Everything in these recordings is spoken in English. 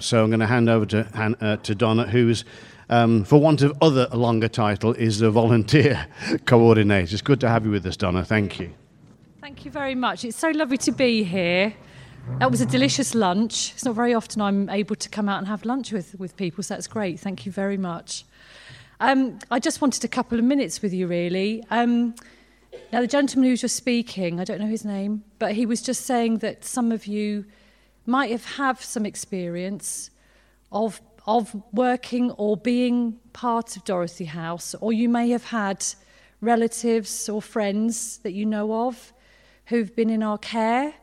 So I'm going to hand over to, uh, to Donna, who's, um, for want of other longer title, is the volunteer coordinator. It's good to have you with us, Donna. Thank you. Thank you very much. It's so lovely to be here. That was a delicious lunch. It's not very often I'm able to come out and have lunch with, with people, so that's great. Thank you very much. Um, I just wanted a couple of minutes with you, really. Um, now, the gentleman who was just speaking, I don't know his name, but he was just saying that some of you might have have some experience of of working or being part of Dorothy House, or you may have had relatives or friends that you know of who've been in our care.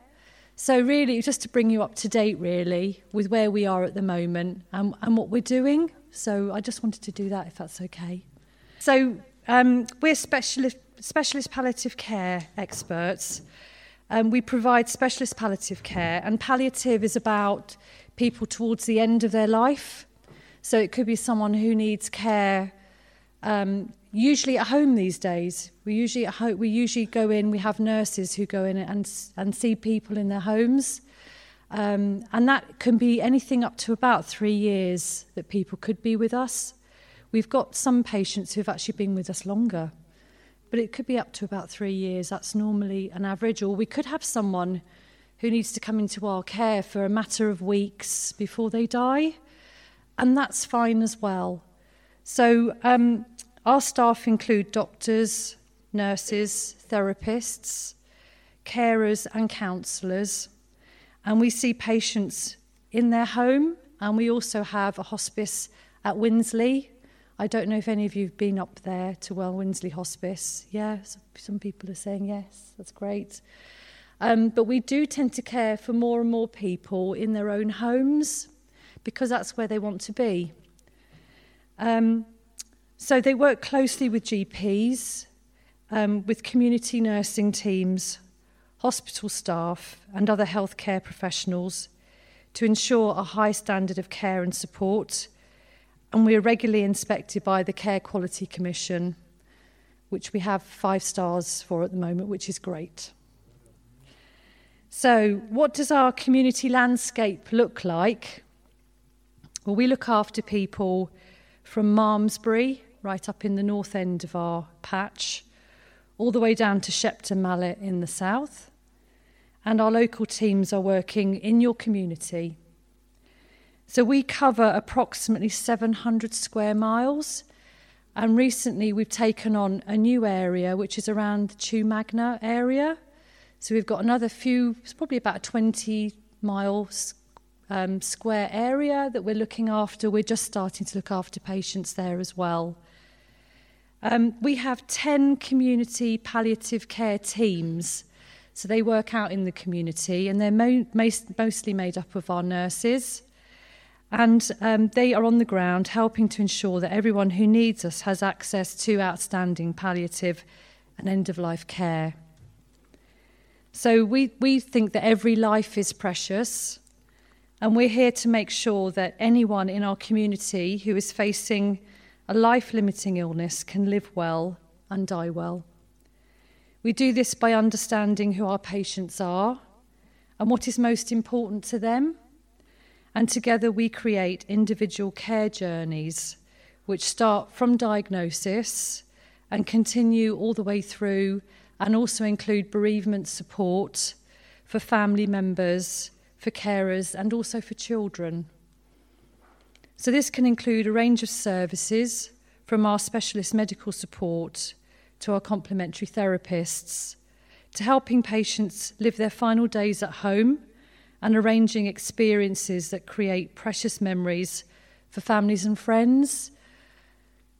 So, really, just to bring you up to date, really, with where we are at the moment and, and what we're doing. So, I just wanted to do that if that's okay. So, um, we're specialist, specialist palliative care experts. Um, we provide specialist palliative care, and palliative is about people towards the end of their life. So it could be someone who needs care, um, usually at home these days. We usually at we usually go in. We have nurses who go in and and see people in their homes, um, and that can be anything up to about three years that people could be with us. We've got some patients who've actually been with us longer but it could be up to about three years. That's normally an average. Or we could have someone who needs to come into our care for a matter of weeks before they die, and that's fine as well. So, um, our staff include doctors, nurses, therapists, carers, and counsellors, and we see patients in their home, and we also have a hospice at Winsley I don't know if any of you have been up there to Well Winsley Hospice. Yeah, some people are saying yes, that's great. Um, but we do tend to care for more and more people in their own homes because that's where they want to be. Um, so they work closely with GPs, um, with community nursing teams, hospital staff, and other healthcare professionals to ensure a high standard of care and support and we are regularly inspected by the Care Quality Commission, which we have five stars for at the moment, which is great. So, what does our community landscape look like? Well, we look after people from Malmesbury, right up in the north end of our patch, all the way down to Shepton Mallet in the south. And our local teams are working in your community so we cover approximately 700 square miles. And recently we've taken on a new area, which is around the Chew Magna area. So we've got another few, it's probably about a 20 miles um, square area that we're looking after. We're just starting to look after patients there as well. Um, we have 10 community palliative care teams. So they work out in the community and they're mo- most, mostly made up of our nurses. And um, they are on the ground helping to ensure that everyone who needs us has access to outstanding palliative and end of life care. So we, we think that every life is precious, and we're here to make sure that anyone in our community who is facing a life limiting illness can live well and die well. We do this by understanding who our patients are and what is most important to them and together we create individual care journeys which start from diagnosis and continue all the way through and also include bereavement support for family members, for carers, and also for children. So, this can include a range of services from our specialist medical support to our complementary therapists to helping patients live their final days at home and arranging experiences that create precious memories for families and friends.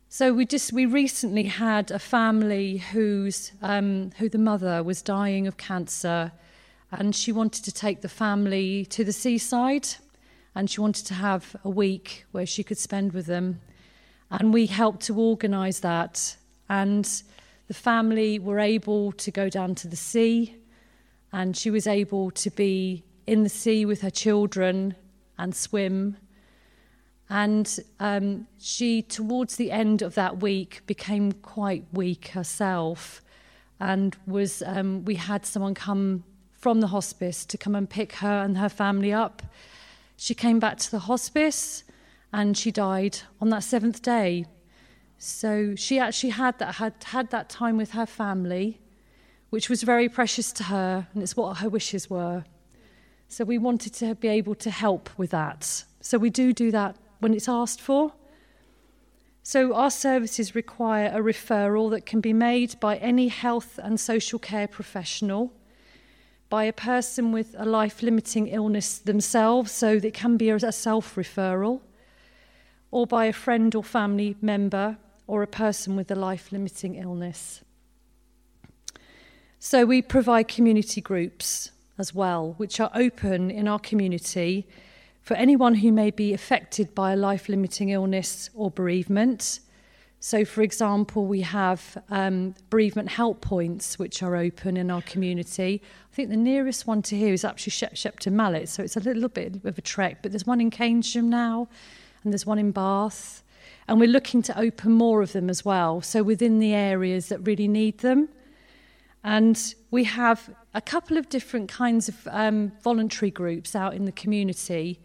So we just we recently had a family whose um, who the mother was dying of cancer, and she wanted to take the family to the seaside, and she wanted to have a week where she could spend with them, and we helped to organise that, and the family were able to go down to the sea, and she was able to be in the sea with her children and swim. And um, she, towards the end of that week, became quite weak herself. And was um, we had someone come from the hospice to come and pick her and her family up. She came back to the hospice and she died on that seventh day. So she actually had that, had, had that time with her family, which was very precious to her, and it's what her wishes were. So we wanted to be able to help with that. So we do do that when it's asked for. So our services require a referral that can be made by any health and social care professional, by a person with a life limiting illness themselves, so it can be a self referral, or by a friend or family member or a person with a life limiting illness. So we provide community groups as well, which are open in our community for anyone who may be affected by a life limiting illness or bereavement. So, for example, we have um, bereavement help points which are open in our community. I think the nearest one to here is actually Shep- Shepton Mallet, so it's a little bit of a trek, but there's one in Keynsham now, and there's one in Bath. And we're looking to open more of them as well, so within the areas that really need them. And we have a couple of different kinds of um, voluntary groups out in the community.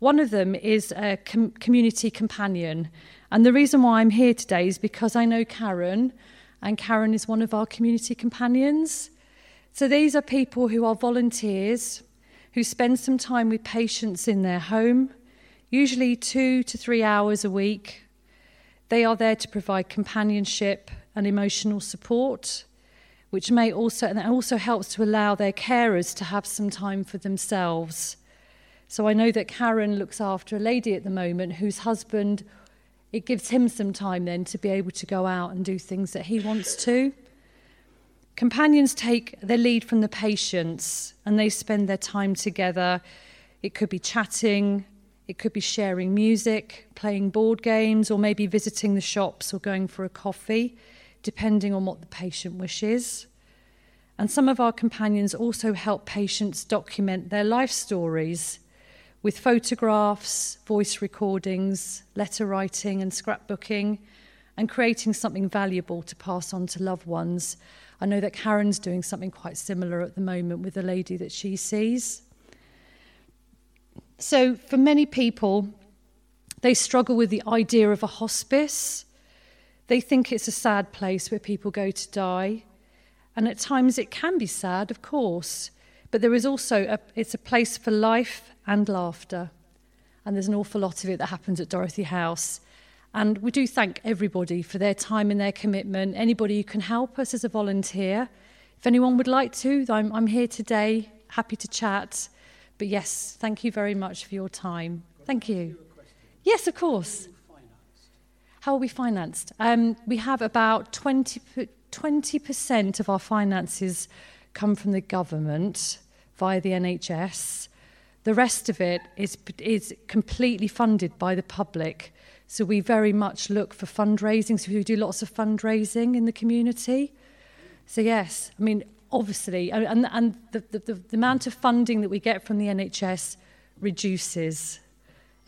One of them is a com- community companion. And the reason why I'm here today is because I know Karen, and Karen is one of our community companions. So these are people who are volunteers who spend some time with patients in their home, usually two to three hours a week. They are there to provide companionship and emotional support which may also and also helps to allow their carers to have some time for themselves. So I know that Karen looks after a lady at the moment whose husband it gives him some time then to be able to go out and do things that he wants to. Companions take their lead from the patients and they spend their time together. It could be chatting, it could be sharing music, playing board games, or maybe visiting the shops or going for a coffee depending on what the patient wishes. And some of our companions also help patients document their life stories with photographs, voice recordings, letter writing, and scrapbooking, and creating something valuable to pass on to loved ones. I know that Karen's doing something quite similar at the moment with a lady that she sees. So, for many people, they struggle with the idea of a hospice they think it's a sad place where people go to die. And at times it can be sad, of course, but there is also a, it's a place for life and laughter. And there's an awful lot of it that happens at Dorothy House. And we do thank everybody for their time and their commitment. Anybody who can help us as a volunteer. If anyone would like to, I'm, I'm here today, happy to chat. But yes, thank you very much for your time. Thank you. Yes, of course. How are we financed? Um, we have about 20, 20% of our finances come from the government via the NHS. The rest of it is, is completely funded by the public. So we very much look for fundraising. So we do lots of fundraising in the community. So yes, I mean, obviously, and, and the, the, the amount of funding that we get from the NHS reduces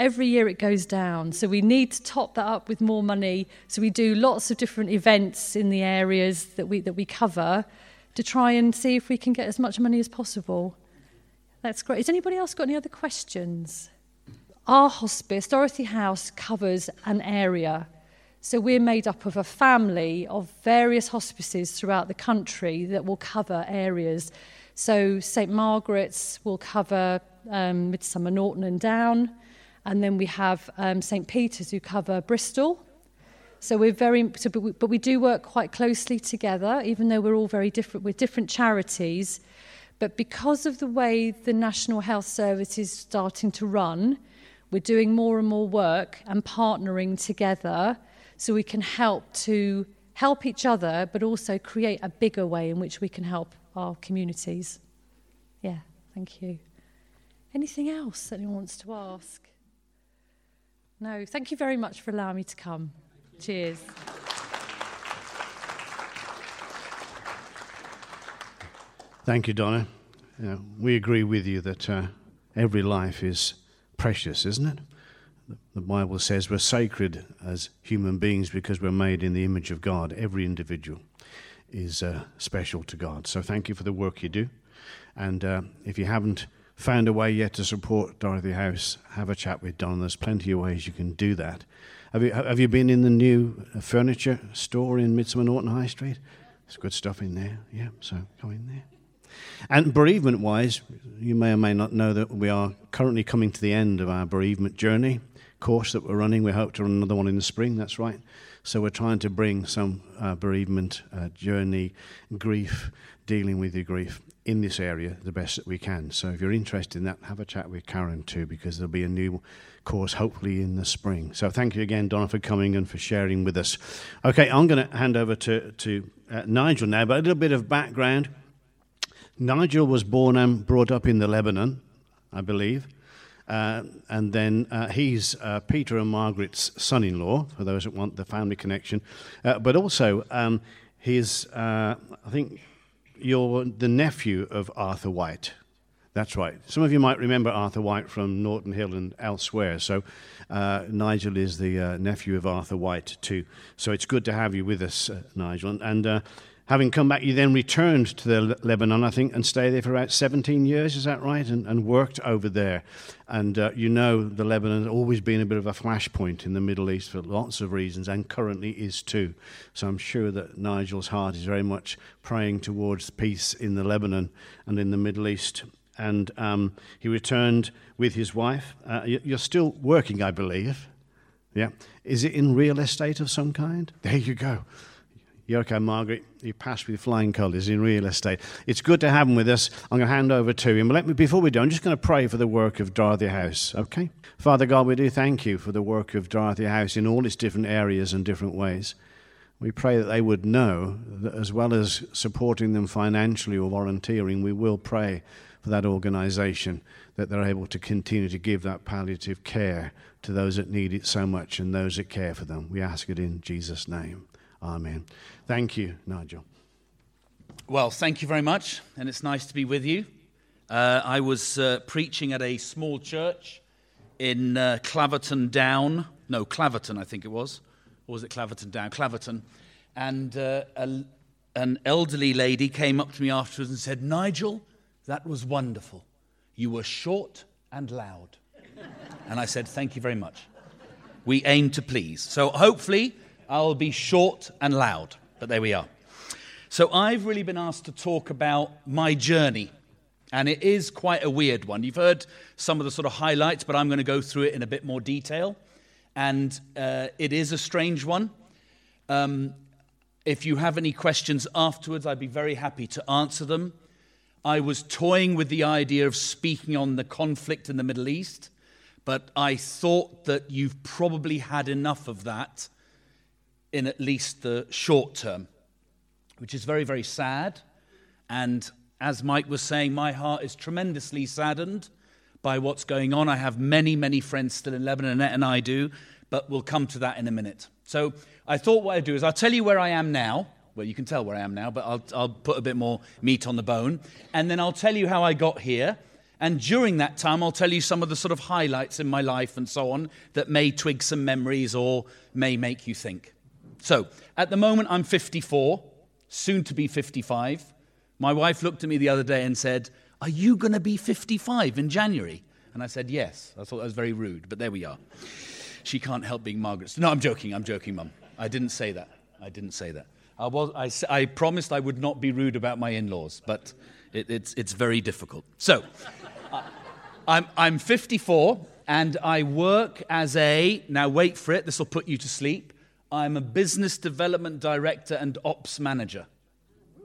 Every year it goes down. So we need to top that up with more money. So we do lots of different events in the areas that we, that we cover to try and see if we can get as much money as possible. That's great. Has anybody else got any other questions? Our hospice, Dorothy House, covers an area. So we're made up of a family of various hospices throughout the country that will cover areas. So St Margaret's will cover um, Midsomer Norton and Down. And then we have um, St. Peter's who cover Bristol. So we're very, so, but, we, but we do work quite closely together, even though we're all very different. We're different charities. But because of the way the National Health Service is starting to run, we're doing more and more work and partnering together so we can help to help each other, but also create a bigger way in which we can help our communities. Yeah, thank you. Anything else anyone wants to ask? No, thank you very much for allowing me to come. Cheers. Thank you, Donna. we agree with you that uh, every life is precious, isn't it? The Bible says we're sacred as human beings because we're made in the image of God. Every individual is uh, special to God. So thank you for the work you do. And uh, if you haven't found a way yet to support Dorothy House, have a chat with Don. There's plenty of ways you can do that. Have you, have you been in the new furniture store in Midsomer Norton High Street? There's good stuff in there. Yeah, so go in there. And bereavement wise, you may or may not know that we are currently coming to the end of our bereavement journey course that we're running. We hope to run another one in the spring, that's right. So we're trying to bring some uh, bereavement uh, journey, grief, dealing with your grief in this area the best that we can. So if you're interested in that, have a chat with Karen too, because there'll be a new course hopefully in the spring. So thank you again, Donna, for coming and for sharing with us. Okay, I'm going to hand over to, to uh, Nigel now, but a little bit of background. Nigel was born and brought up in the Lebanon, I believe. Uh, and then uh, he's uh, Peter and Margaret's son in law, for those that want the family connection. Uh, but also, um, he's, uh, I think, you're the nephew of Arthur White. That's right. Some of you might remember Arthur White from Norton Hill and elsewhere. So, uh, Nigel is the uh, nephew of Arthur White, too. So, it's good to have you with us, uh, Nigel. And, and having come back, you then returned to the Lebanon, I think, and stayed there for about 17 years, is that right? And, and worked over there. And uh, you know the Lebanon has always been a bit of a flashpoint in the Middle East for lots of reasons, and currently is too. So I'm sure that Nigel's heart is very much praying towards peace in the Lebanon and in the Middle East. And um, he returned with his wife. Uh, you're still working, I believe. Yeah. Is it in real estate of some kind? There you go. Yoko Margaret, you passed with flying colours in real estate. It's good to have him with us. I'm going to hand over to him. But let me, before we do, I'm just going to pray for the work of Dorothy House, okay? Father God, we do thank you for the work of Dorothy House in all its different areas and different ways. We pray that they would know that as well as supporting them financially or volunteering, we will pray for that organisation that they're able to continue to give that palliative care to those that need it so much and those that care for them. We ask it in Jesus' name. Amen. Thank you, Nigel. Well, thank you very much, and it's nice to be with you. Uh, I was uh, preaching at a small church in uh, Claverton Down. No, Claverton, I think it was. Or was it Claverton Down? Claverton. And uh, a, an elderly lady came up to me afterwards and said, Nigel, that was wonderful. You were short and loud. And I said, Thank you very much. We aim to please. So hopefully, I'll be short and loud, but there we are. So I've really been asked to talk about my journey, and it is quite a weird one. You've heard some of the sort of highlights, but I'm going to go through it in a bit more detail. And uh, it is a strange one. Um, if you have any questions afterwards, I'd be very happy to answer them. I was toying with the idea of speaking on the conflict in the Middle East, but I thought that you've probably had enough of that in at least the short term, which is very, very sad. And as Mike was saying, my heart is tremendously saddened by what's going on. I have many, many friends still in Lebanon, and I do, but we'll come to that in a minute. So I thought what I'd do is I'll tell you where I am now. Well, you can tell where I am now, but I'll, I'll put a bit more meat on the bone. And then I'll tell you how I got here. And during that time, I'll tell you some of the sort of highlights in my life and so on that may twig some memories or may make you think. So, at the moment, I'm 54, soon to be 55. My wife looked at me the other day and said, Are you going to be 55 in January? And I said, Yes. I thought that was very rude, but there we are. She can't help being Margaret. No, I'm joking. I'm joking, Mum. I didn't say that. I didn't say that. I, was, I, I promised I would not be rude about my in laws, but it, it's, it's very difficult. So, I'm, I'm 54 and I work as a, now wait for it, this will put you to sleep. I'm a business development director and ops manager.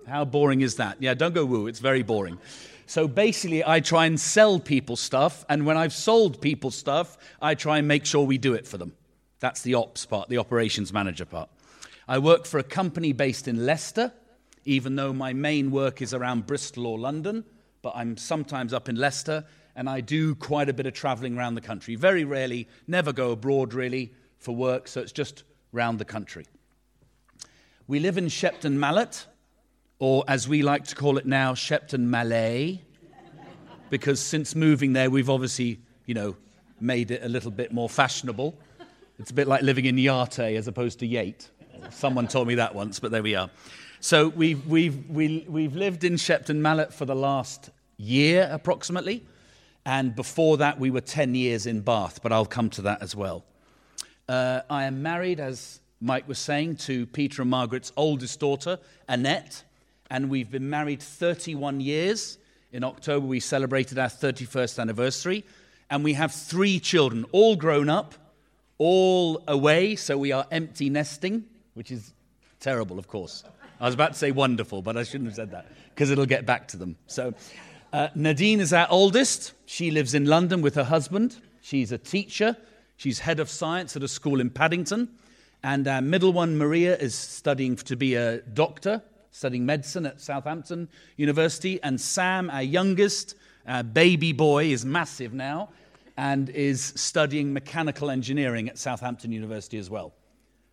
How boring is that? Yeah, don't go woo, it's very boring. So basically, I try and sell people stuff, and when I've sold people stuff, I try and make sure we do it for them. That's the ops part, the operations manager part. I work for a company based in Leicester, even though my main work is around Bristol or London, but I'm sometimes up in Leicester, and I do quite a bit of traveling around the country. Very rarely, never go abroad really for work, so it's just round the country. We live in Shepton Mallet, or as we like to call it now, Shepton Malay, because since moving there, we've obviously, you know, made it a little bit more fashionable. It's a bit like living in Yate as opposed to Yate. Someone told me that once, but there we are. So we've, we've, we, have we have lived in Shepton Mallet for the last year approximately. And before that, we were 10 years in Bath, but I'll come to that as well. Uh, I am married, as Mike was saying, to Peter and Margaret's oldest daughter, Annette, and we've been married 31 years. In October, we celebrated our 31st anniversary, and we have three children, all grown up, all away, so we are empty nesting, which is terrible, of course. I was about to say wonderful, but I shouldn't have said that because it'll get back to them. So, uh, Nadine is our oldest. She lives in London with her husband. She's a teacher. She's head of science at a school in Paddington. And our middle one, Maria, is studying to be a doctor, studying medicine at Southampton University. And Sam, our youngest, our baby boy, is massive now and is studying mechanical engineering at Southampton University as well.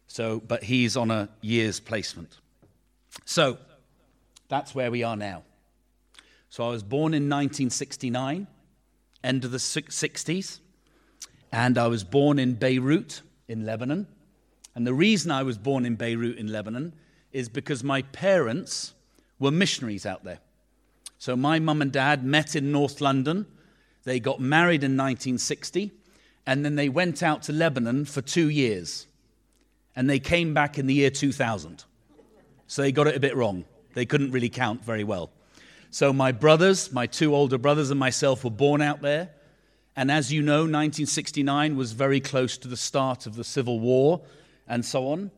So, but he's on a year's placement. So, that's where we are now. So, I was born in 1969, end of the 60s, and I was born in Beirut in Lebanon. And the reason I was born in Beirut in Lebanon is because my parents were missionaries out there. So, my mum and dad met in North London. They got married in 1960, and then they went out to Lebanon for two years. And they came back in the year 2000. So they got it a bit wrong. They couldn't really count very well. So my brothers, my two older brothers, and myself were born out there. And as you know, 1969 was very close to the start of the Civil War and so on.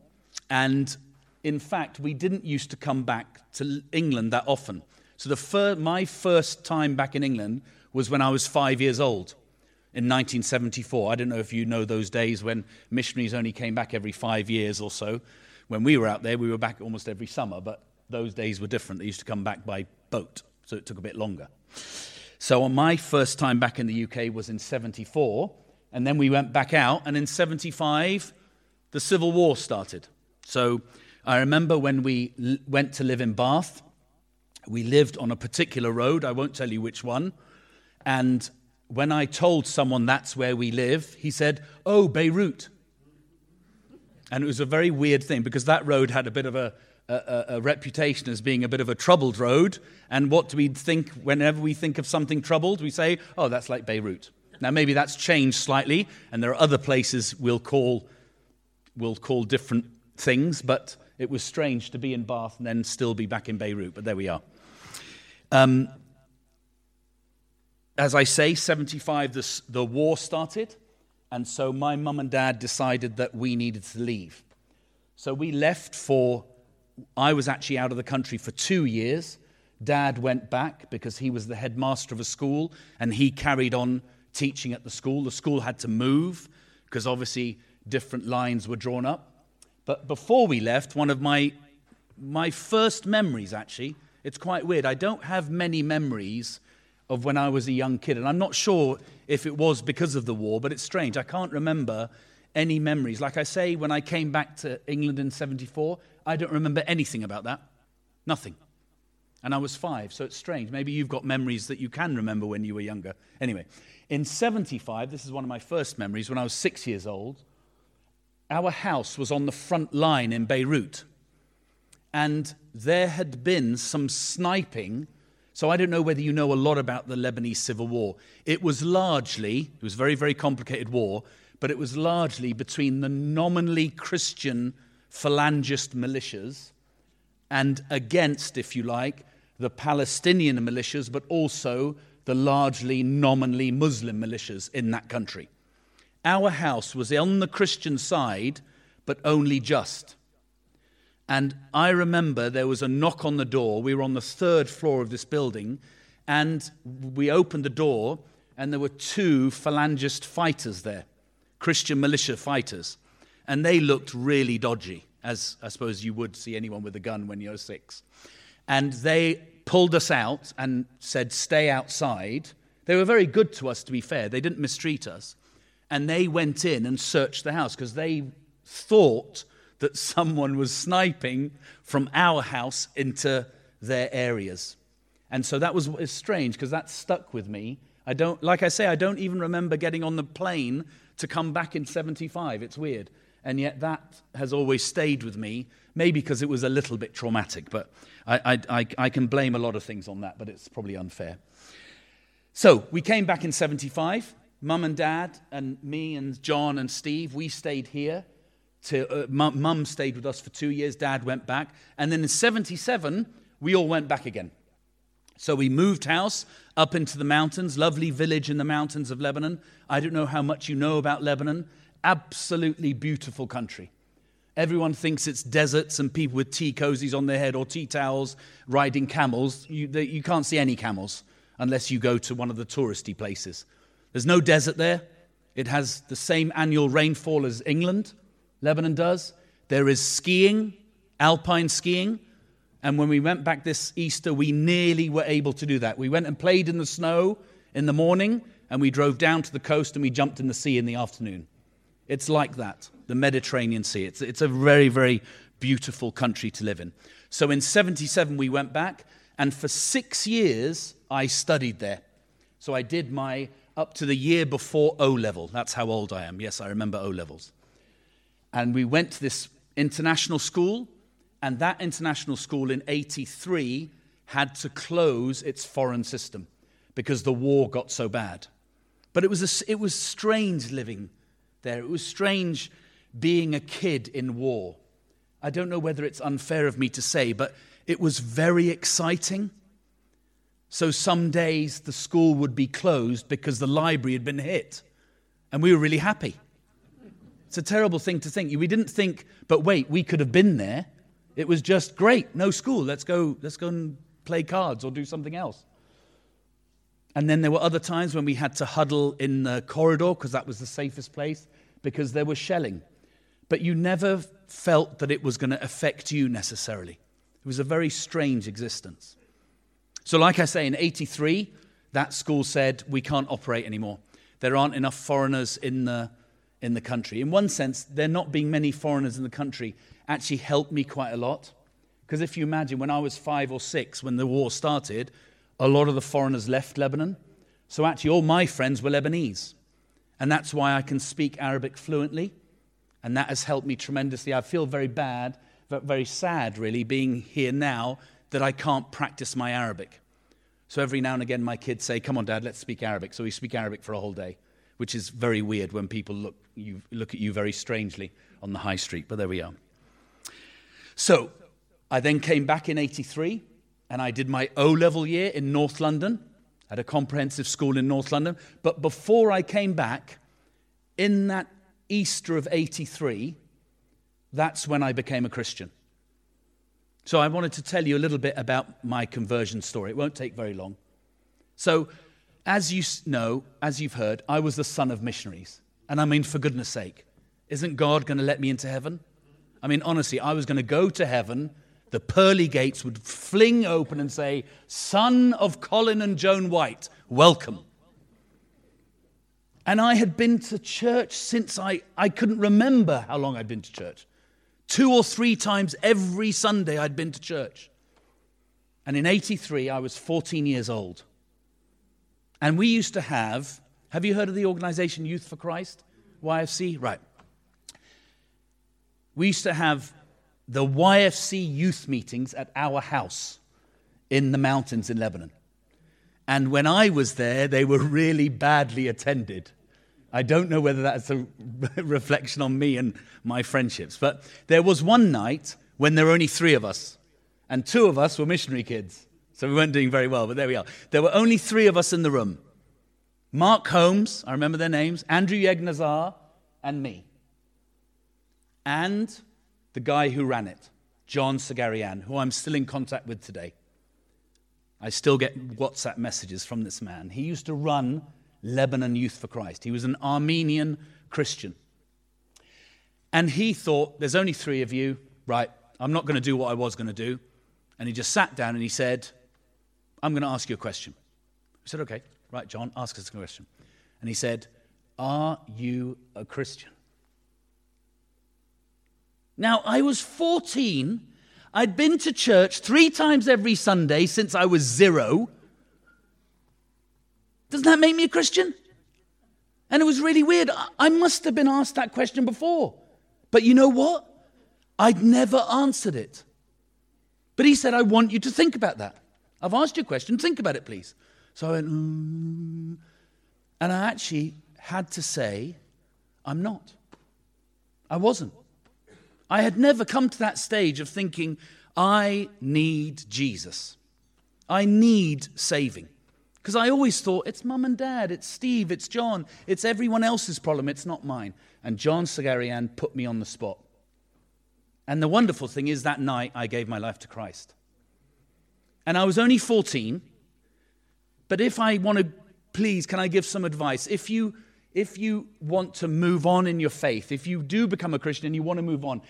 And in fact, we didn't used to come back to England that often. So fir- my first time back in England was when I was five years old in 1974. I don't know if you know those days when missionaries only came back every five years or so. When we were out there, we were back almost every summer, but those days were different. They used to come back by boat, so it took a bit longer. So uh, my first time back in the UK was in 74, and then we went back out, and in 75, the Civil War started. So I remember when we l- went to live in Bath, we lived on a particular road, I won't tell you which one, and when I told someone that's where we live, he said, Oh, Beirut. And it was a very weird thing because that road had a bit of a, a, a, reputation as being a bit of a troubled road. And what do we think whenever we think of something troubled? We say, oh, that's like Beirut. Now, maybe that's changed slightly, and there are other places we'll call, we'll call different things, but it was strange to be in Bath and then still be back in Beirut, but there we are. Um, as I say, 75, the, the war started. And so my mum and dad decided that we needed to leave. So we left for, I was actually out of the country for two years. Dad went back because he was the headmaster of a school and he carried on teaching at the school. The school had to move because obviously different lines were drawn up. But before we left, one of my, my first memories actually, it's quite weird. I don't have many memories of when I was a young kid. And I'm not sure if it was because of the war, but it's strange. I can't remember any memories. Like I say, when I came back to England in 74, I don't remember anything about that. Nothing. And I was five, so it's strange. Maybe you've got memories that you can remember when you were younger. Anyway, in 75, this is one of my first memories, when I was six years old, our house was on the front line in Beirut. And there had been some sniping so I don't know whether you know a lot about the Lebanese civil war. It was largely, it was a very, very complicated war, but it was largely between the nominally Christian phalangist militias and against, if you like, the Palestinian militias, but also the largely nominally Muslim militias in that country. Our house was on the Christian side, but only just. And I remember there was a knock on the door. We were on the third floor of this building, and we opened the door, and there were two phalangist fighters there, Christian militia fighters. And they looked really dodgy, as I suppose you would see anyone with a gun when you're six. And they pulled us out and said, Stay outside. They were very good to us, to be fair. They didn't mistreat us. And they went in and searched the house because they thought that someone was sniping from our house into their areas. And so that was strange because that stuck with me. I don't, like I say, I don't even remember getting on the plane to come back in 75. It's weird. And yet that has always stayed with me, maybe because it was a little bit traumatic, but I, I, I, I can blame a lot of things on that, but it's probably unfair. So we came back in 75. Mum and dad, and me and John and Steve, we stayed here. To, uh, mum, mum stayed with us for two years, dad went back. And then in 77, we all went back again. So we moved house up into the mountains, lovely village in the mountains of Lebanon. I don't know how much you know about Lebanon. Absolutely beautiful country. Everyone thinks it's deserts and people with tea cozies on their head or tea towels riding camels. You, they, you can't see any camels unless you go to one of the touristy places. There's no desert there. It has the same annual rainfall as England, Lebanon does. There is skiing, alpine skiing. And when we went back this Easter, we nearly were able to do that. We went and played in the snow in the morning, and we drove down to the coast and we jumped in the sea in the afternoon. It's like that, the Mediterranean Sea. It's, it's a very, very beautiful country to live in. So in 77, we went back, and for six years, I studied there. So I did my up to the year before O level. That's how old I am. Yes, I remember O levels. And we went to this international school, and that international school in 83 had to close its foreign system because the war got so bad. But it was, a, it was strange living there. It was strange being a kid in war. I don't know whether it's unfair of me to say, but it was very exciting. So some days the school would be closed because the library had been hit. And we were really happy. It's a terrible thing to think. We didn't think, but wait, we could have been there. It was just great, no school. Let's go, let's go and play cards or do something else. And then there were other times when we had to huddle in the corridor because that was the safest place because there was shelling. But you never felt that it was going to affect you necessarily. It was a very strange existence. So, like I say, in 83, that school said, we can't operate anymore. There aren't enough foreigners in the, in the country. In one sense, there not being many foreigners in the country actually helped me quite a lot. Because if you imagine, when I was five or six, when the war started, a lot of the foreigners left Lebanon. So actually, all my friends were Lebanese. And that's why I can speak Arabic fluently. And that has helped me tremendously. I feel very bad, very sad, really, being here now that I can't practice my Arabic. So every now and again, my kids say, Come on, Dad, let's speak Arabic. So we speak Arabic for a whole day, which is very weird when people look, you, look at you very strangely on the high street, but there we are. So I then came back in 83 and I did my O level year in North London at a comprehensive school in North London. But before I came back, in that Easter of 83, that's when I became a Christian. So I wanted to tell you a little bit about my conversion story. It won't take very long. So, as you know, as you've heard, I was the son of missionaries. And I mean, for goodness sake, isn't God going to let me into heaven? I mean, honestly, I was going to go to heaven. The pearly gates would fling open and say, Son of Colin and Joan White, welcome. And I had been to church since I, I couldn't remember how long I'd been to church. Two or three times every Sunday I'd been to church. And in 83, I was 14 years old. And we used to have, have you heard of the organization Youth for Christ? YFC? Right. We used to have the YFC youth meetings at our house in the mountains in Lebanon. And when I was there, they were really badly attended. I don't know whether that's a reflection on me and my friendships, but there was one night when there were only three of us, and two of us were missionary kids. So we weren't doing very well, but there we are. There were only three of us in the room Mark Holmes, I remember their names, Andrew Yegnazar, and me. And the guy who ran it, John Sagarian, who I'm still in contact with today. I still get WhatsApp messages from this man. He used to run Lebanon Youth for Christ. He was an Armenian Christian. And he thought, there's only three of you, right? I'm not going to do what I was going to do. And he just sat down and he said, I'm going to ask you a question. I said, okay, right, John, ask us a question. And he said, Are you a Christian? Now, I was 14. I'd been to church three times every Sunday since I was zero. Doesn't that make me a Christian? And it was really weird. I must have been asked that question before. But you know what? I'd never answered it. But he said, I want you to think about that. I've asked you a question. Think about it, please. So I went, mm. and I actually had to say, I'm not. I wasn't. I had never come to that stage of thinking, I need Jesus. I need saving. Because I always thought, it's mum and dad, it's Steve, it's John, it's everyone else's problem, it's not mine. And John Sagarian put me on the spot. And the wonderful thing is, that night I gave my life to Christ. And I was only 14. But if I want to, please, can I give some advice? If you, if you want to move on in your faith, if you do become a Christian and you want to move on,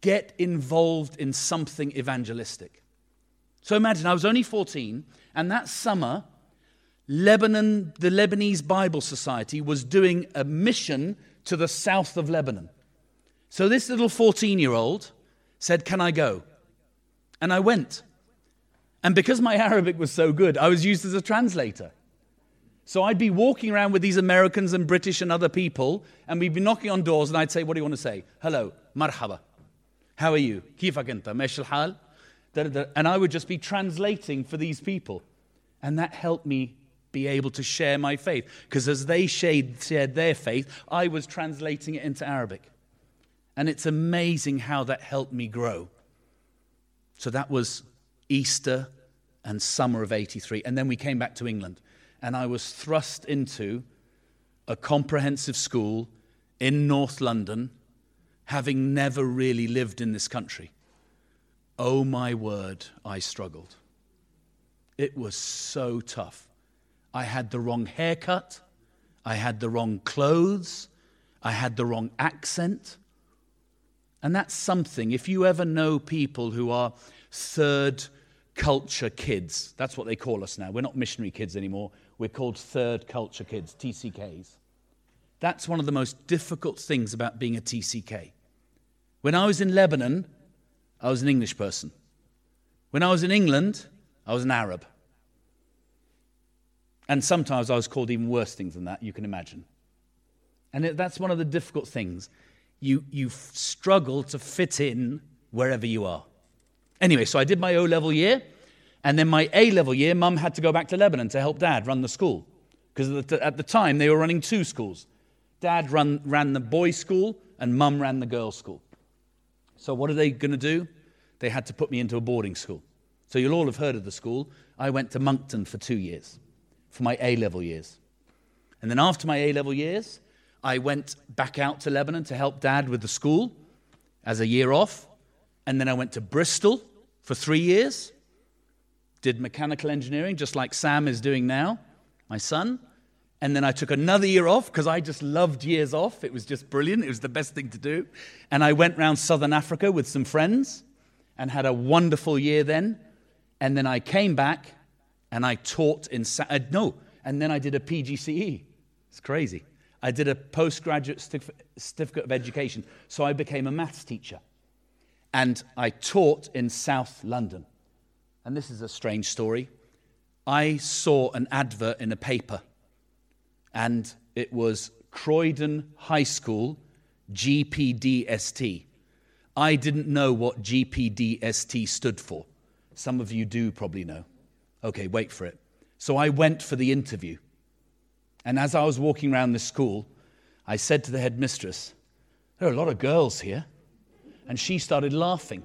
get involved in something evangelistic. So imagine I was only 14, and that summer, Lebanon, the Lebanese Bible Society was doing a mission to the south of Lebanon. So this little 14 year old said, Can I go? And I went. And because my Arabic was so good, I was used as a translator. So I'd be walking around with these Americans and British and other people, and we'd be knocking on doors, and I'd say, What do you want to say? Hello, marhaba. How are you? Kifak anta? Mesh hal? And I would just be translating for these people. And that helped me be able to share my faith. Because as they shared their faith, I was translating it into Arabic. And it's amazing how that helped me grow. So that was Easter and summer of 83. And then we came back to England. And I was thrust into a comprehensive school in North London, having never really lived in this country. Oh my word, I struggled. It was so tough. I had the wrong haircut, I had the wrong clothes, I had the wrong accent. And that's something, if you ever know people who are third culture kids, that's what they call us now. We're not missionary kids anymore, we're called third culture kids, TCKs. That's one of the most difficult things about being a TCK. When I was in Lebanon, I was an English person. When I was in England, I was an Arab. And sometimes I was called even worse things than that, you can imagine. And that's one of the difficult things. You, you struggle to fit in wherever you are. Anyway, so I did my O level year. And then my A level year, mum had to go back to Lebanon to help dad run the school. Because at the time, they were running two schools. Dad run, ran the boys' school, and mum ran the girls' school. So, what are they going to do? They had to put me into a boarding school. So, you'll all have heard of the school. I went to Monkton for two years, for my A level years. And then, after my A level years, I went back out to Lebanon to help dad with the school as a year off. And then I went to Bristol for three years, did mechanical engineering, just like Sam is doing now, my son. And then I took another year off because I just loved years off. It was just brilliant. It was the best thing to do. And I went around southern Africa with some friends and had a wonderful year then. And then I came back and I taught in, uh, no, and then I did a PGCE. It's crazy. I did a postgraduate certificate of education. So I became a maths teacher. And I taught in South London. And this is a strange story. I saw an advert in a paper and it was Croydon High School GPDST. I didn't know what GPDST stood for. Some of you do probably know. Okay, wait for it. So I went for the interview. And as I was walking around the school, I said to the headmistress, There are a lot of girls here. And she started laughing,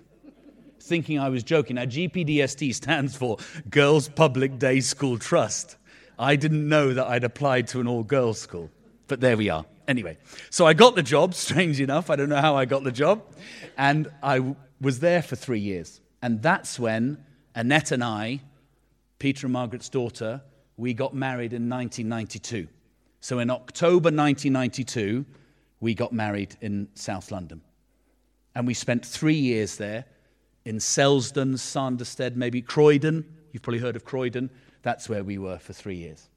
thinking I was joking. Now, GPDST stands for Girls Public Day School Trust. I didn't know that I'd applied to an all girls school. But there we are. Anyway, so I got the job, strange enough. I don't know how I got the job. And I was there for three years. And that's when Annette and I, Peter and Margaret's daughter, we got married in 1992. So in October 1992, we got married in South London. And we spent three years there in Selsdon, Sanderstead, maybe Croydon. You've probably heard of Croydon. That's where we were for three years.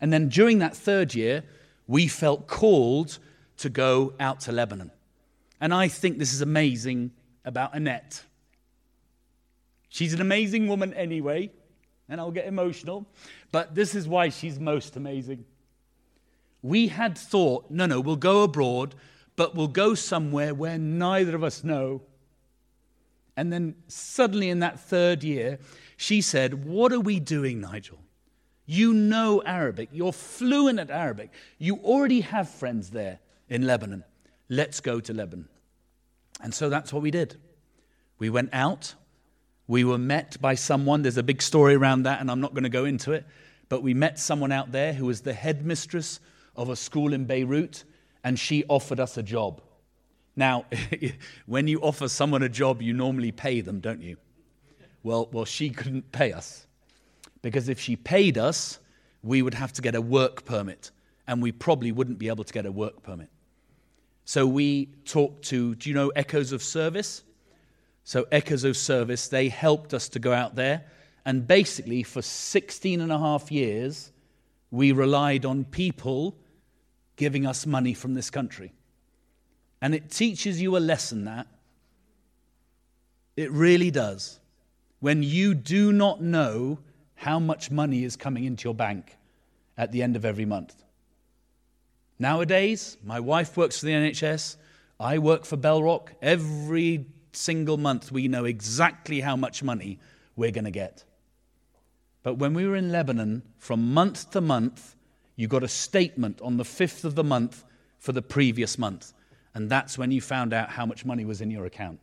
And then during that third year, we felt called to go out to Lebanon. And I think this is amazing about Annette. She's an amazing woman anyway, and I'll get emotional, but this is why she's most amazing. We had thought, no, no, we'll go abroad, but we'll go somewhere where neither of us know. And then suddenly in that third year, she said, What are we doing, Nigel? You know Arabic. You're fluent at Arabic. You already have friends there in Lebanon. Let's go to Lebanon. And so that's what we did. We went out. We were met by someone. There's a big story around that, and I'm not going to go into it. But we met someone out there who was the headmistress of a school in Beirut, and she offered us a job. Now, when you offer someone a job, you normally pay them, don't you? Well, well, she couldn't pay us. Because if she paid us, we would have to get a work permit, and we probably wouldn't be able to get a work permit. So we talked to, do you know Echoes of Service? So, Echoes of Service, they helped us to go out there. And basically, for 16 and a half years, we relied on people giving us money from this country. And it teaches you a lesson that it really does. When you do not know how much money is coming into your bank at the end of every month. Nowadays, my wife works for the NHS, I work for Bellrock. Every single month, we know exactly how much money we're going to get. But when we were in Lebanon, from month to month, you got a statement on the 5th of the month for the previous month. And that's when you found out how much money was in your account.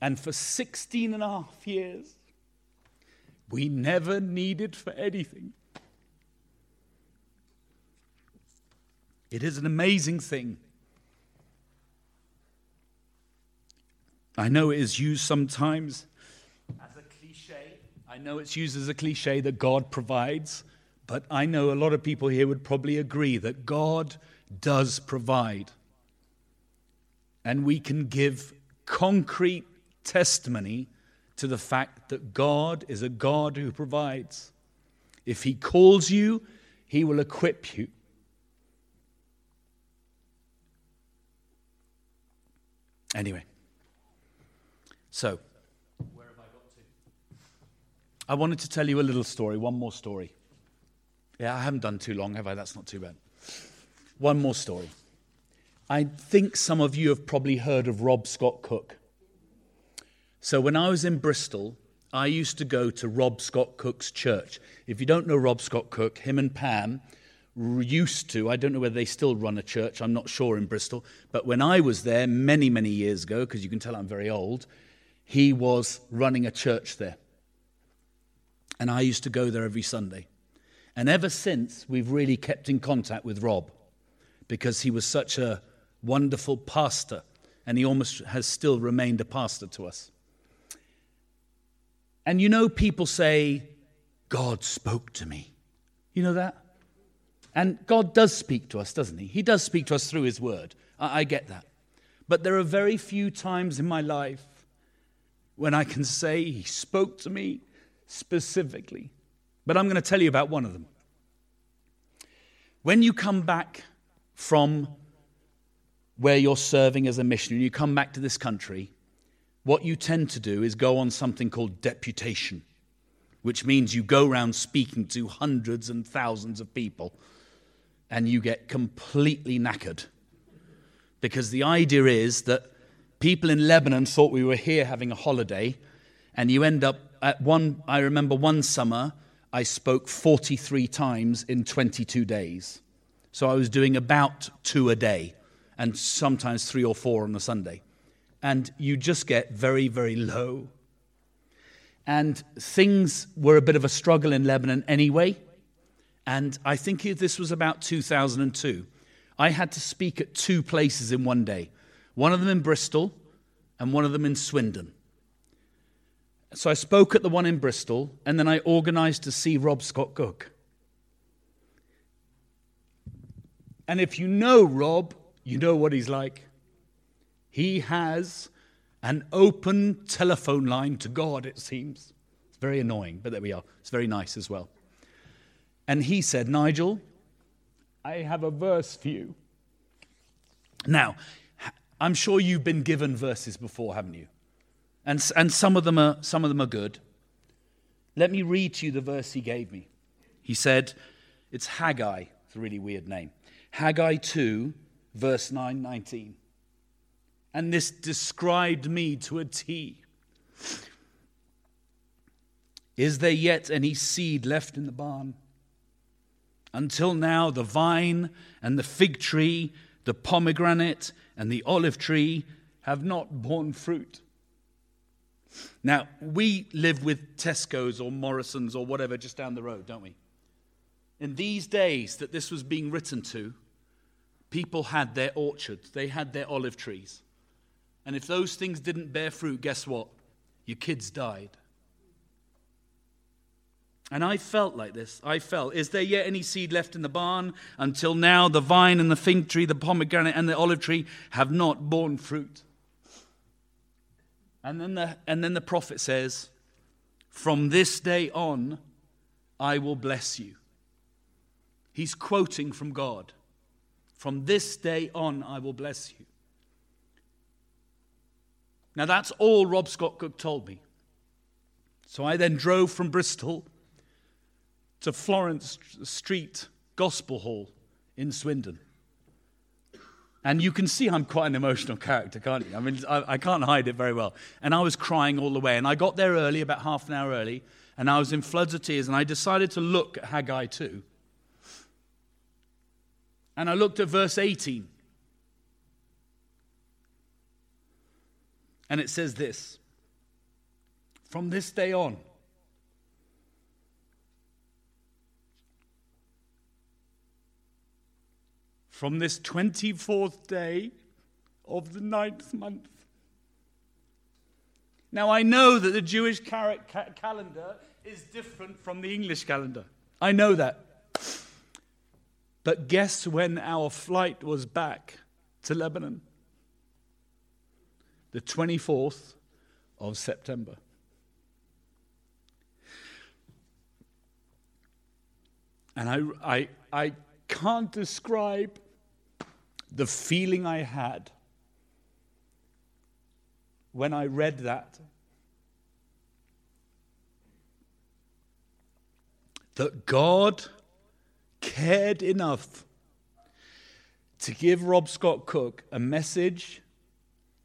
And for 16 and a half years, we never needed for anything. It is an amazing thing. I know it is used sometimes as a cliche. I know it's used as a cliche that God provides, but I know a lot of people here would probably agree that God does provide. And we can give concrete testimony to the fact that God is a God who provides. If He calls you, He will equip you. Anyway, so where have I got to? I wanted to tell you a little story, one more story. Yeah, I haven't done too long, have I? That's not too bad. One more story. I think some of you have probably heard of Rob Scott Cook. So when I was in Bristol, I used to go to Rob Scott Cook's church. If you don't know Rob Scott Cook, him and Pam used to, I don't know whether they still run a church, I'm not sure in Bristol, but when I was there many, many years ago, because you can tell I'm very old, he was running a church there. And I used to go there every Sunday. And ever since, we've really kept in contact with Rob because he was such a wonderful pastor and he almost has still remained a pastor to us. And you know, people say, God spoke to me. You know that? And God does speak to us, doesn't He? He does speak to us through His Word. I, I get that. But there are very few times in my life when I can say He spoke to me specifically. But I'm going to tell you about one of them. When you come back from where you're serving as a missionary, and you come back to this country, what you tend to do is go on something called deputation, which means you go around speaking to hundreds and thousands of people and you get completely knackered. Because the idea is that people in Lebanon thought we were here having a holiday, and you end up at one. I remember one summer, I spoke 43 times in 22 days. So I was doing about two a day, and sometimes three or four on a Sunday and you just get very, very low. And things were a bit of a struggle in Lebanon anyway. And I think this was about 2002. I had to speak at two places in one day one of them in Bristol and one of them in Swindon. So I spoke at the one in Bristol, and then I organized to see Rob Scott Cook. And if you know Rob, you know what he's like. He has an open telephone line to God, it seems. It's very annoying, but there we are. It's very nice as well. And he said, Nigel, I have a verse for you. Now, I'm sure you've been given verses before, haven't you? And, and some, of them are, some of them are good. Let me read to you the verse he gave me. He said, it's Haggai. It's a really weird name. Haggai 2, verse 9, 19. And this described me to a T. Is there yet any seed left in the barn? Until now, the vine and the fig tree, the pomegranate and the olive tree have not borne fruit. Now, we live with Tesco's or Morrison's or whatever just down the road, don't we? In these days that this was being written to, people had their orchards, they had their olive trees. And if those things didn't bear fruit, guess what? Your kids died. And I felt like this. I felt, is there yet any seed left in the barn? Until now, the vine and the fig tree, the pomegranate and the olive tree have not borne fruit. And then the, and then the prophet says, From this day on, I will bless you. He's quoting from God. From this day on, I will bless you. Now, that's all Rob Scott Cook told me. So I then drove from Bristol to Florence Street Gospel Hall in Swindon. And you can see I'm quite an emotional character, can't you? I mean, I, I, can't hide it very well. And I was crying all the way. And I got there early, about half an hour early, and I was in floods of tears. And I decided to look at Haggai 2. And I looked at verse 18. And it says this From this day on, from this 24th day of the ninth month. Now, I know that the Jewish cal- calendar is different from the English calendar. I know that. But guess when our flight was back to Lebanon? The 24th of September. And I, I, I can't describe the feeling I had when I read that. That God cared enough to give Rob Scott Cook a message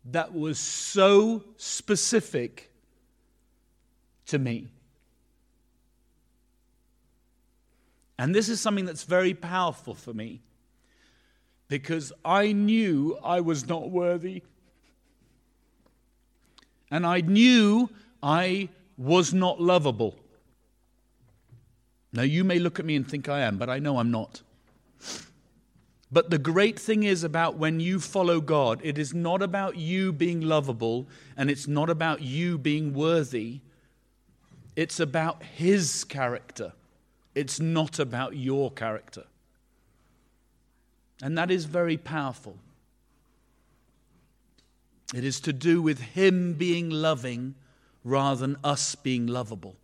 that was so specific to me. And this is something that's very powerful for me because I knew I was not worthy. And I knew I was not lovable. Now, you may look at me and think I am, but I know I'm not. But the great thing is about when you follow God, it is not about you being lovable and it's not about you being worthy. It's about His character. It's not about your character. And that is very powerful. It is to do with Him being loving rather than us being lovable.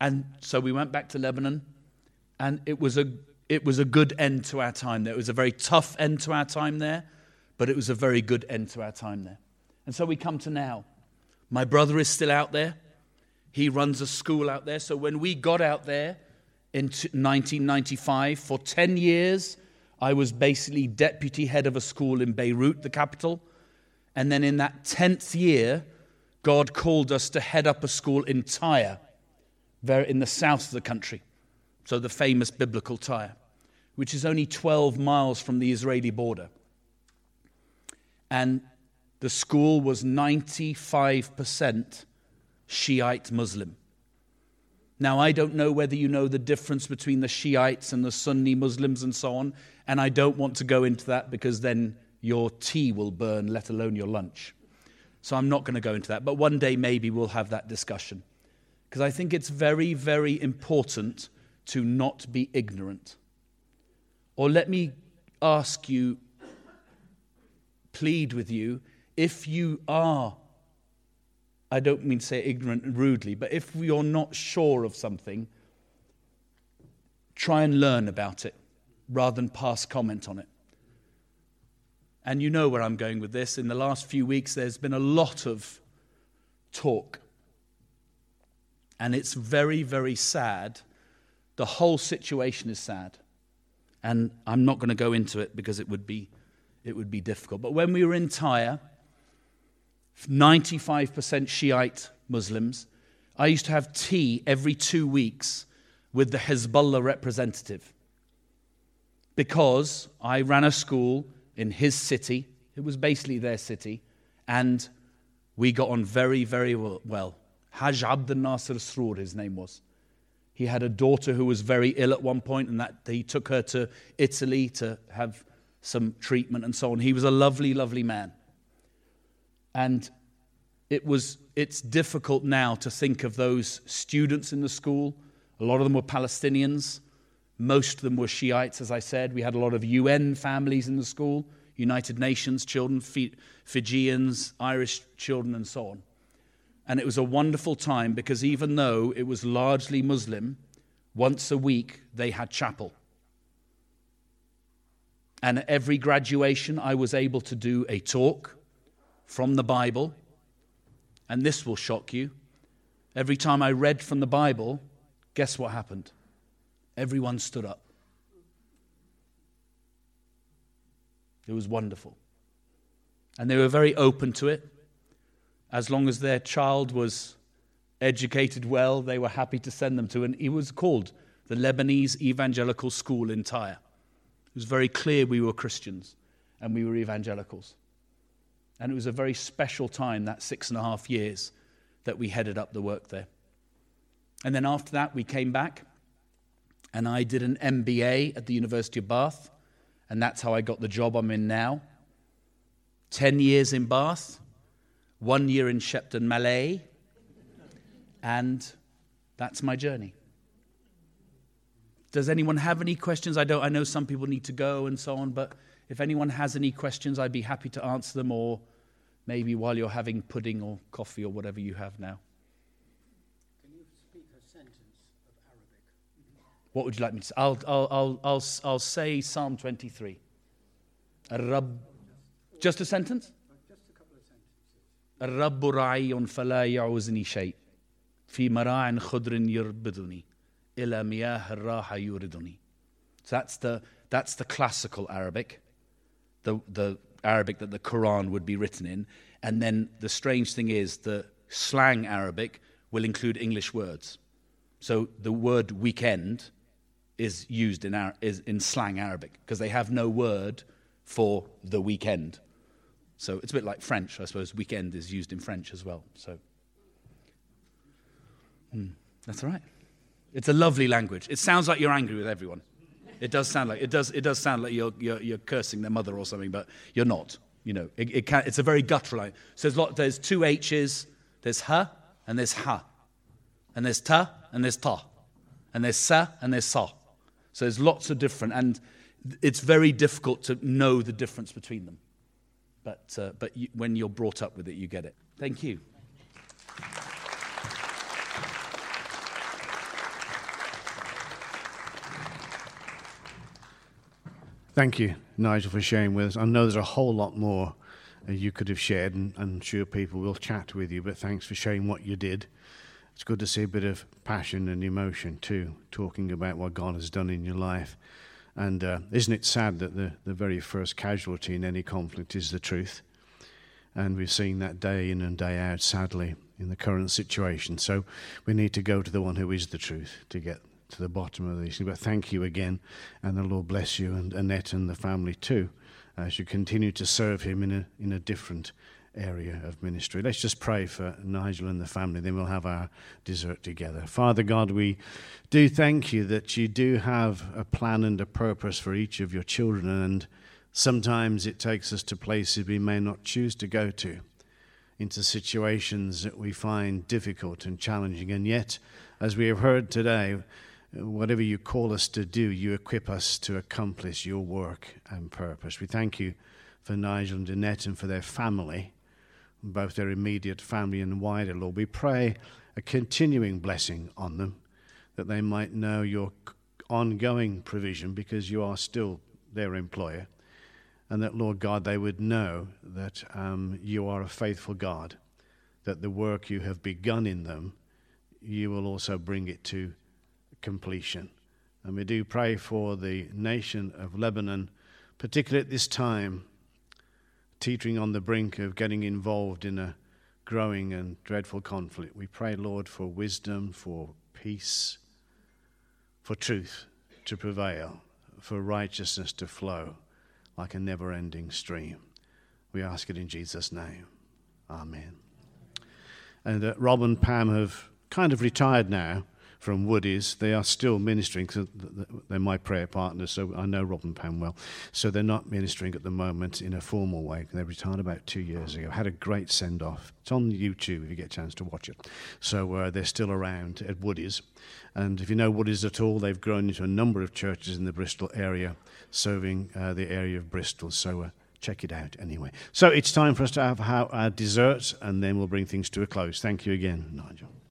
And so we went back to Lebanon, and it was a, it was a good end to our time there. It was a very tough end to our time there, but it was a very good end to our time there. And so we come to now. My brother is still out there. He runs a school out there. So when we got out there, in 1995. For 10 years, I was basically deputy head of a school in Beirut, the capital. And then in that 10th year, God called us to head up a school in Tyre, in the south of the country. So the famous biblical Tyre, which is only 12 miles from the Israeli border. And the school was 95% Shiite Muslim. Now, I don't know whether you know the difference between the Shiites and the Sunni Muslims and so on, and I don't want to go into that because then your tea will burn, let alone your lunch. So I'm not going to go into that. But one day maybe we'll have that discussion. Because I think it's very, very important to not be ignorant. Or let me ask you, plead with you, if you are I don't mean to say ignorant and rudely, but if you're not sure of something, try and learn about it rather than pass comment on it. And you know where I'm going with this. In the last few weeks, there's been a lot of talk. And it's very, very sad. The whole situation is sad. And I'm not going to go into it because it would be, it would be difficult. But when we were in Tyre, 95% Shiite Muslims, I used to have tea every two weeks with the Hezbollah representative because I ran a school in his city. It was basically their city. And we got on very, very well. Haj Abdel Nasser Sroor, his name was. He had a daughter who was very ill at one point, and that he took her to Italy to have some treatment and so on. He was a lovely, lovely man. And it was, it's difficult now to think of those students in the school. A lot of them were Palestinians. Most of them were Shiites, as I said. We had a lot of UN families in the school, United Nations children, Fijians, Irish children, and so on. And it was a wonderful time because even though it was largely Muslim, once a week they had chapel. And at every graduation, I was able to do a talk from the Bible and this will shock you. Every time I read from the Bible, guess what happened? Everyone stood up. It was wonderful. And they were very open to it. As long as their child was educated well, they were happy to send them to. And it was called the Lebanese Evangelical School in Tyre. It was very clear we were Christians and we were evangelicals. And it was a very special time, that six and a half years, that we headed up the work there. And then after that, we came back, and I did an MBA at the University of Bath, and that's how I got the job I'm in now. 10 years in Bath, one year in Shepton Mallet, and that's my journey. Does anyone have any questions? I don't I know some people need to go and so on, but if anyone has any questions, I'd be happy to answer them or maybe while you're having pudding or coffee or whatever you have now. Can you speak a sentence of Arabic? What would you like me to say? I'll, I'll, I'll, I'll, I'll say Psalm 23. Rab, just a sentence? Just a couple of sentences. الرب رعي فلا يعوزني شيء في مراع خضر يربدني إلى مياه الراحة يوردني. So that's the, that's the classical Arabic the, the Arabic that the Quran would be written in. And then the strange thing is, the slang Arabic will include English words. So the word weekend is used in, is in slang Arabic because they have no word for the weekend. So it's a bit like French, I suppose. Weekend is used in French as well. So mm, that's all right. It's a lovely language. It sounds like you're angry with everyone. It does sound like it does. It does sound like you're, you're, you're cursing their mother or something, but you're not. You know, it, it can, it's a very guttural. Line. So there's, lot, there's two H's. There's ha and there's ha, and there's ta and there's ta, and there's sa and there's sa. So there's lots of different, and it's very difficult to know the difference between them. But, uh, but you, when you're brought up with it, you get it. Thank you. Thank you, Nigel, for sharing with us. I know there's a whole lot more uh, you could have shared, and I'm sure people will chat with you, but thanks for sharing what you did. It's good to see a bit of passion and emotion too, talking about what God has done in your life. And uh, isn't it sad that the, the very first casualty in any conflict is the truth? And we've seen that day in and day out, sadly, in the current situation. So we need to go to the one who is the truth to get to the bottom of these. But thank you again, and the Lord bless you and Annette and the family too, as you continue to serve Him in a in a different area of ministry. Let's just pray for Nigel and the family, then we'll have our dessert together. Father God, we do thank you that you do have a plan and a purpose for each of your children, and sometimes it takes us to places we may not choose to go to, into situations that we find difficult and challenging, and yet, as we have heard today, whatever you call us to do, you equip us to accomplish your work and purpose. We thank you for Nigel and Annette and for their family, both their immediate family and wider, Lord. We pray a continuing blessing on them, that they might know your ongoing provision because you are still their employer, and that, Lord God, they would know that um, you are a faithful God, that the work you have begun in them, you will also bring it to completion. And we do pray for the nation of Lebanon, particularly at this time, teetering on the brink of getting involved in a growing and dreadful conflict. We pray, Lord, for wisdom, for peace, for truth to prevail, for righteousness to flow like a never ending stream. We ask it in Jesus' name. Amen. And uh, Rob and Pam have kind of retired now from Woody's. They are still ministering because they're my prayer partners, so I know Rob and Pam well. So they're not ministering at the moment in a formal way. They retired about two years ago. Had a great send off. It's on YouTube if you get a chance to watch it. So uh, they're still around at Woody's. And if you know Woody's at all, they've grown into a number of churches in the Bristol area, serving uh, the area of Bristol. So uh, check it out anyway. So it's time for us to have our dessert, and then we'll bring things to a close. Thank you again, Nigel.